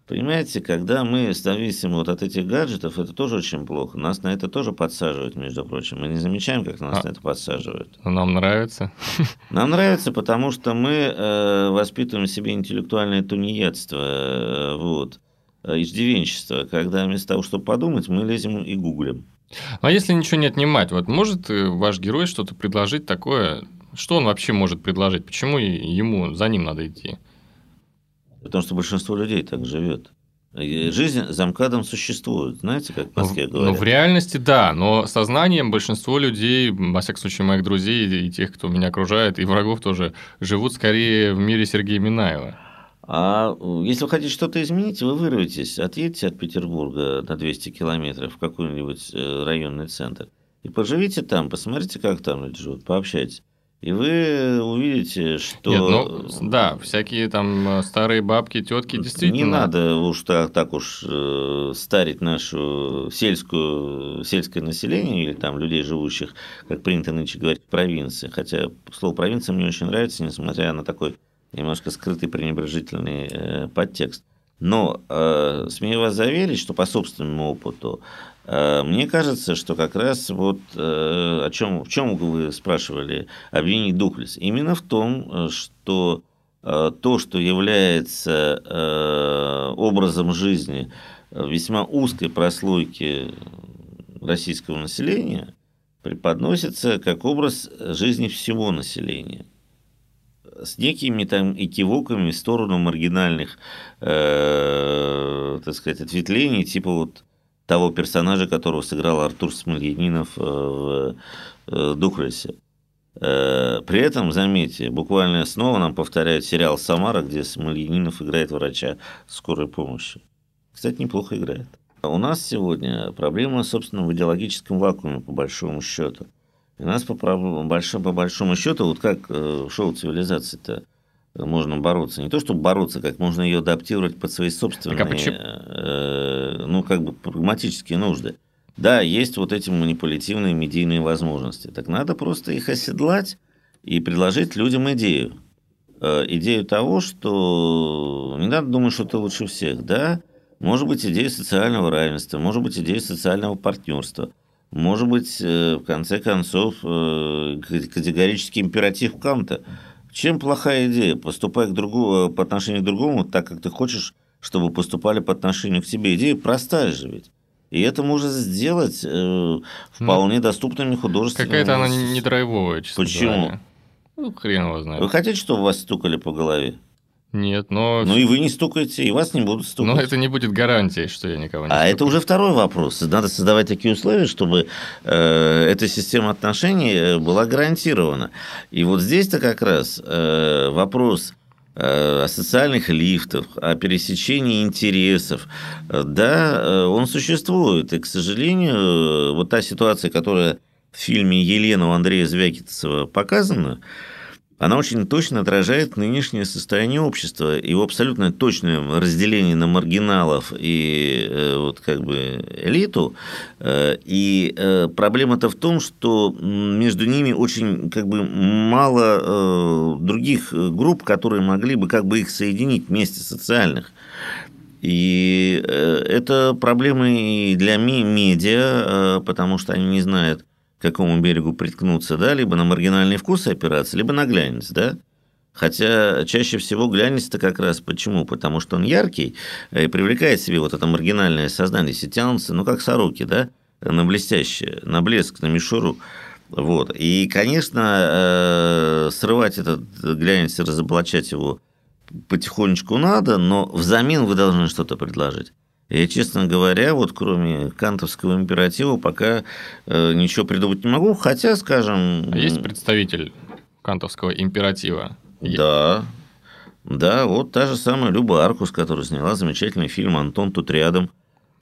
Понимаете, когда мы зависим вот от этих гаджетов, это тоже очень плохо. Нас на это тоже подсаживают, между прочим. Мы не замечаем, как нас а, на это подсаживают. Нам нравится? Нам нравится, потому что мы э, воспитываем в себе интеллектуальное тунеядство, э, вот, э, иждивенчество, когда вместо того, чтобы подумать, мы лезем и гуглим. А если ничего не отнимать, вот может э, ваш герой что-то предложить такое, что он вообще может предложить? Почему ему за ним надо идти? Потому что большинство людей так живет. Жизнь за МКАДом существует, знаете, как в Москве ну, говорят. Ну, в реальности да, но сознанием большинство людей, во всяком случае, моих друзей и тех, кто меня окружает, и врагов тоже, живут скорее в мире Сергея Минаева. А если вы хотите что-то изменить, вы вырветесь, отъедете от Петербурга на 200 километров в какой-нибудь э, районный центр и поживите там, посмотрите, как там люди живут, пообщайтесь. И вы увидите, что... Нет, ну, да, всякие там э, старые бабки, тетки, действительно... Не надо уж так, так уж э, старить нашу сельскую, сельское население или там людей, живущих, как принято нынче говорить, в провинции. Хотя слово провинция мне очень нравится, несмотря на такой немножко скрытый пренебрежительный э, подтекст. Но э, смею вас заверить, что по собственному опыту Э, мне кажется, что как раз вот э, о чем, в чем вы спрашивали обвинение Духлес, именно в том, э, что то, что является образом жизни весьма узкой прослойки российского населения, преподносится как образ жизни всего населения с некими там экивоками в сторону маргинальных, э, так сказать, ответвлений, типа вот того персонажа, которого сыграл Артур Смольянинов э, в э, Духлесе. Э, при этом, заметьте, буквально снова нам повторяют сериал «Самара», где Смольянинов играет врача скорой помощи. Кстати, неплохо играет. У нас сегодня проблема, собственно, в идеологическом вакууме, по большому счету. И у нас по, по большому счету, вот как шоу цивилизации-то, можно бороться. Не то, чтобы бороться, как можно ее адаптировать под свои собственные, э, ну, как бы прагматические нужды. Да, есть вот эти манипулятивные медийные возможности. Так надо просто их оседлать и предложить людям идею. Э, идею того, что не надо думать, что ты лучше всех, да? Может быть, идея социального равенства, может быть, идея социального партнерства, может быть, э, в конце концов, э, категорический императив Канта – чем плохая идея? Поступай к другому, по отношению к другому так, как ты хочешь, чтобы поступали по отношению к тебе. Идея простая же ведь. И это можно сделать э, вполне ну, доступными художественными... Какая-то она не драйвовая, честно Почему? Говоря. Ну, хрен его знает. Вы хотите, чтобы вас стукали по голове? Нет, но... Ну и вы не стукаете, и вас не будут стукать. Но это не будет гарантией, что я никого не А стукаю. это уже второй вопрос. Надо создавать такие условия, чтобы э, эта система отношений э, была гарантирована. И вот здесь-то как раз э, вопрос э, о социальных лифтах, о пересечении интересов, да, э, он существует. И, к сожалению, вот та ситуация, которая в фильме «Елена» у Андрея Звягинцева показана, она очень точно отражает нынешнее состояние общества, его абсолютно точное разделение на маргиналов и э, вот как бы элиту. Э, И э, проблема-то в том, что между ними очень как бы мало других групп, которые могли бы как бы их соединить вместе социальных. И это проблемы и для медиа, потому что они не знают, к какому берегу приткнуться, да, либо на маргинальные вкусы опираться, либо на глянец, да. Хотя чаще всего глянец-то как раз почему? Потому что он яркий и привлекает себе вот это маргинальное сознание, все тянутся, ну, как сороки, да, на блестящее, на блеск, на мишуру. Вот. И, конечно, э, срывать этот глянец и разоблачать его потихонечку надо, но взамен вы должны что-то предложить. Я, честно говоря, вот кроме кантовского императива пока э, ничего придумать не могу, хотя, скажем... А есть представитель кантовского императива? Да, да, вот та же самая Люба Аркус, которая сняла замечательный фильм «Антон тут рядом».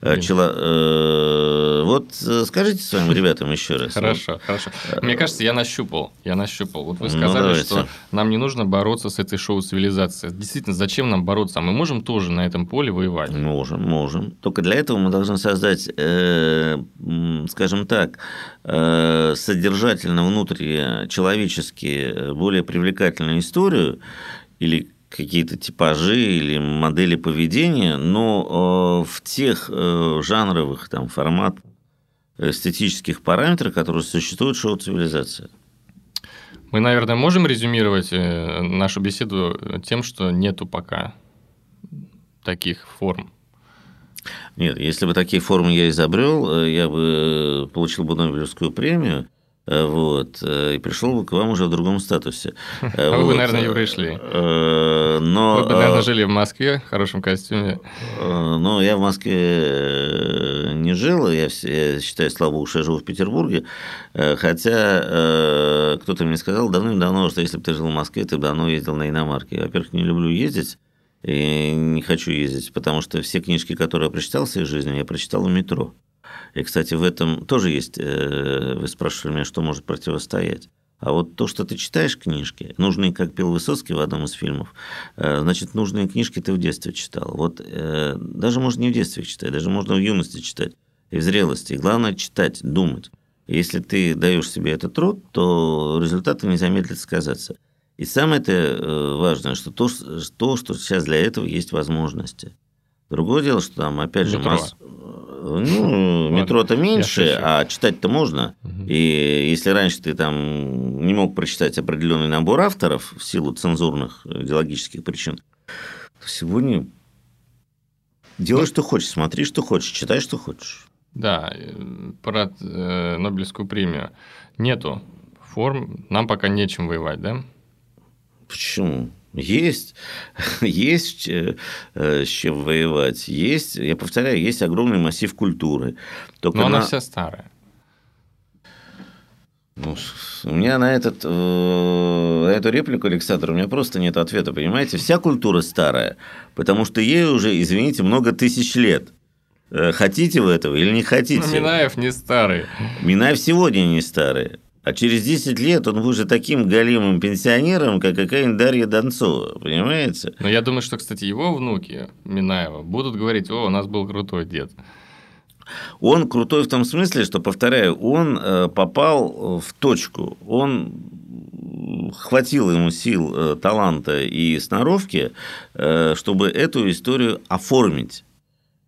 Э. Чело- э, Вот э, скажите своим ребятам еще раз. Хорошо, хорошо. Мне кажется, я нащупал. Я нащупал. Вот вы Ну, сказали, давайте. что нам не нужно бороться с этой шоу-цивилизацией. Действительно, зачем нам бороться? А мы можем тоже на этом поле воевать. Можем, можем. Только для этого мы должны создать, э, скажем так, э, содержательно внутричеловечески э, более привлекательную историю или какие-то типажи или модели поведения, но э, в тех э, жанровых там, формат эстетических параметрах, которые существуют в шоу-цивилизации. Мы, наверное, можем резюмировать э, нашу беседу тем, что нету пока таких форм. Нет, если бы такие формы я изобрел, я бы получил бы Нобелевскую премию, вот, э, и пришел бы к вам уже в другом статусе. А вы бы, наверное, не пришли. Э, Но, Вы бы, наверное, э, жили в Москве в хорошем костюме. э, но я в Москве э, не жил, я, считаю, слава богу, что я живу в Петербурге, Э, хотя э, кто-то мне сказал давным-давно, что если бы ты жил в Москве, ты бы давно ездил на иномарке. Во-первых, не люблю ездить, и не хочу ездить, потому что все книжки, которые я прочитал в своей жизни, я прочитал в метро. И, кстати, в этом тоже есть, э, вы спрашивали меня, что может противостоять. А вот то, что ты читаешь книжки, нужные, как пел Высоцкий в одном из фильмов, э, значит, нужные книжки ты в детстве читал. Вот э, даже можно не в детстве их читать, даже можно в юности читать и в зрелости. Главное читать, думать. Если ты даешь себе этот труд, то результаты не замедлят сказаться. И самое это важное, что то, что то, что сейчас для этого есть возможности. Другое дело, что там, опять же, масс- Ну, метро-то меньше, а читать-то можно. И если раньше ты там не мог прочитать определенный набор авторов в силу цензурных идеологических причин, то сегодня делай, что хочешь, смотри, что хочешь, читай, что хочешь. Да, э, про э, Нобелевскую премию. Нету форм, нам пока нечем воевать, да? Почему? Есть, есть э, э, с чем воевать. Есть, я повторяю, есть огромный массив культуры. Только Но она на- вся старая. Ну, у меня на, этот, э, на эту реплику, Александр, у меня просто нет ответа, понимаете? Вся культура старая, потому что ей уже, извините, много тысяч лет. Хотите вы этого или не хотите? Но Минаев не старый. Минаев сегодня не старый. А через 10 лет он будет таким голимым пенсионером, как какая-нибудь Дарья Донцова, понимаете? Но я думаю, что, кстати, его внуки Минаева будут говорить, о, у нас был крутой дед. Он крутой в том смысле, что, повторяю, он э, попал в точку. Он хватило ему сил, э, таланта и сноровки, э, чтобы эту историю оформить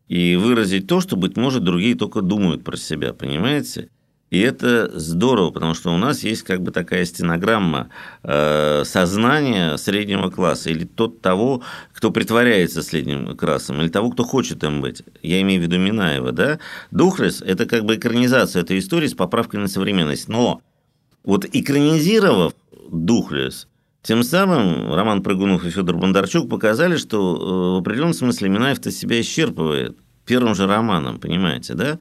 и выразить то, что, быть может, другие только думают про себя, понимаете? И это здорово, потому что у нас есть как бы такая стенограмма э, сознания среднего класса или тот того, кто притворяется средним классом, или того, кто хочет им быть. Я имею в виду Минаева, да? Духлес – это как бы экранизация этой истории с поправкой на современность. Но вот экранизировав Духлес, Тем самым Роман Прыгунов и Федор Бондарчук показали, что э, в определенном смысле Минаев-то себя исчерпывает первым же романом, понимаете, да?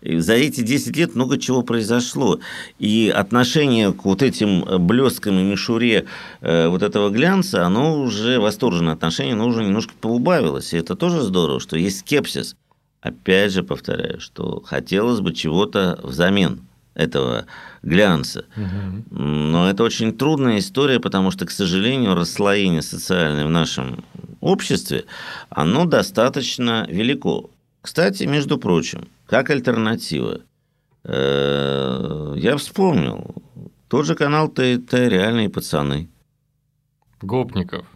И за эти 10 лет много чего произошло. И отношение к вот этим блескам и мишуре э, вот этого глянца, оно уже, восторженное отношение, оно уже немножко поубавилось. И это тоже здорово, что есть скепсис. Опять же повторяю, что хотелось бы чего-то взамен этого глянца. Угу. Но это очень трудная история, потому что, к сожалению, расслоение социальное в нашем обществе, оно достаточно велико. Кстати, между прочим, как альтернатива, э, я вспомнил, тот же канал ТТ «Реальные пацаны». Гопников.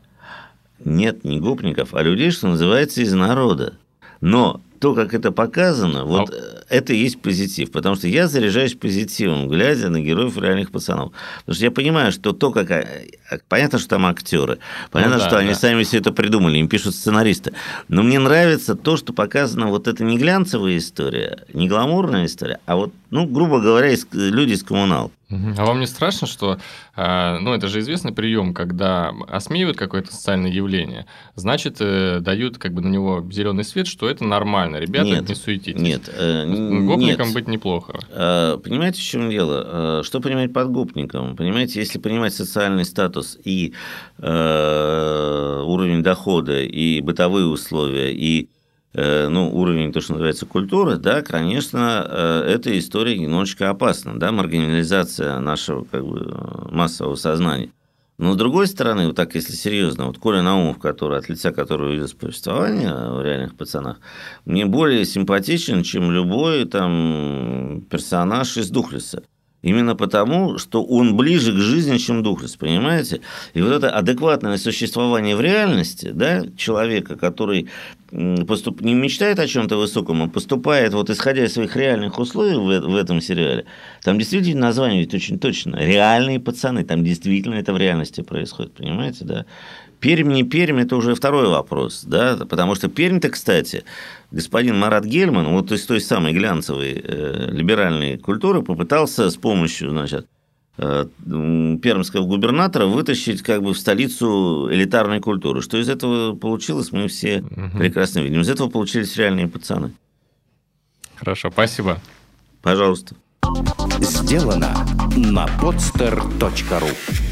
Нет, не гопников, а людей, что называется, из народа. Но то, как это показано, вот а... это и есть позитив. Потому что я заряжаюсь позитивом, глядя на героев реальных пацанов. Потому что я понимаю, что то, как... Понятно, что там актеры. Понятно, ну, да, что да. они сами все это придумали, им пишут сценаристы. Но мне нравится то, что показано вот это не глянцевая история, не гламурная история, а вот, ну, грубо говоря, люди из коммунал. А вам не страшно, что, а, ну, это же известный прием, когда осмеивают какое-то социальное явление, значит, э, дают как бы на него зеленый свет, что это нормально, ребята, нет, не суетитесь. Нет, э, гопником нет. быть неплохо. А, понимаете, в чем дело? А, что понимать под гопником? Понимаете, если понимать социальный статус и э, уровень дохода, и бытовые условия, и Э, ну, уровень, то, что называется, культуры, да, конечно, э, эта история немножечко опасна, да, маргинализация нашего как бы, массового сознания. Но с другой стороны, вот так, если серьезно, вот Коля Наумов, который, от лица которого идет повествование в реальных пацанах, мне более симпатичен, чем любой там персонаж из Духлиса. Именно потому, что он ближе к жизни, чем Духлес, понимаете? И вот это адекватное существование в реальности да, человека, который поступ... не мечтает о чем-то высоком, а поступает, вот исходя из своих реальных условий в, в этом сериале, там действительно название ведь очень точно. Реальные пацаны, там действительно это в реальности происходит, понимаете, да? Пермь, не Пермь, это уже второй вопрос, да, потому что Пермь-то, кстати, господин Марат Гельман, вот из той самой глянцевой э, либеральной культуры, попытался с помощью, значит, э, пермского губернатора вытащить как бы в столицу элитарной культуры. Что из этого получилось, мы все угу. прекрасно видим. Из этого получились реальные пацаны. Хорошо, спасибо. Пожалуйста. Сделано на podster.ru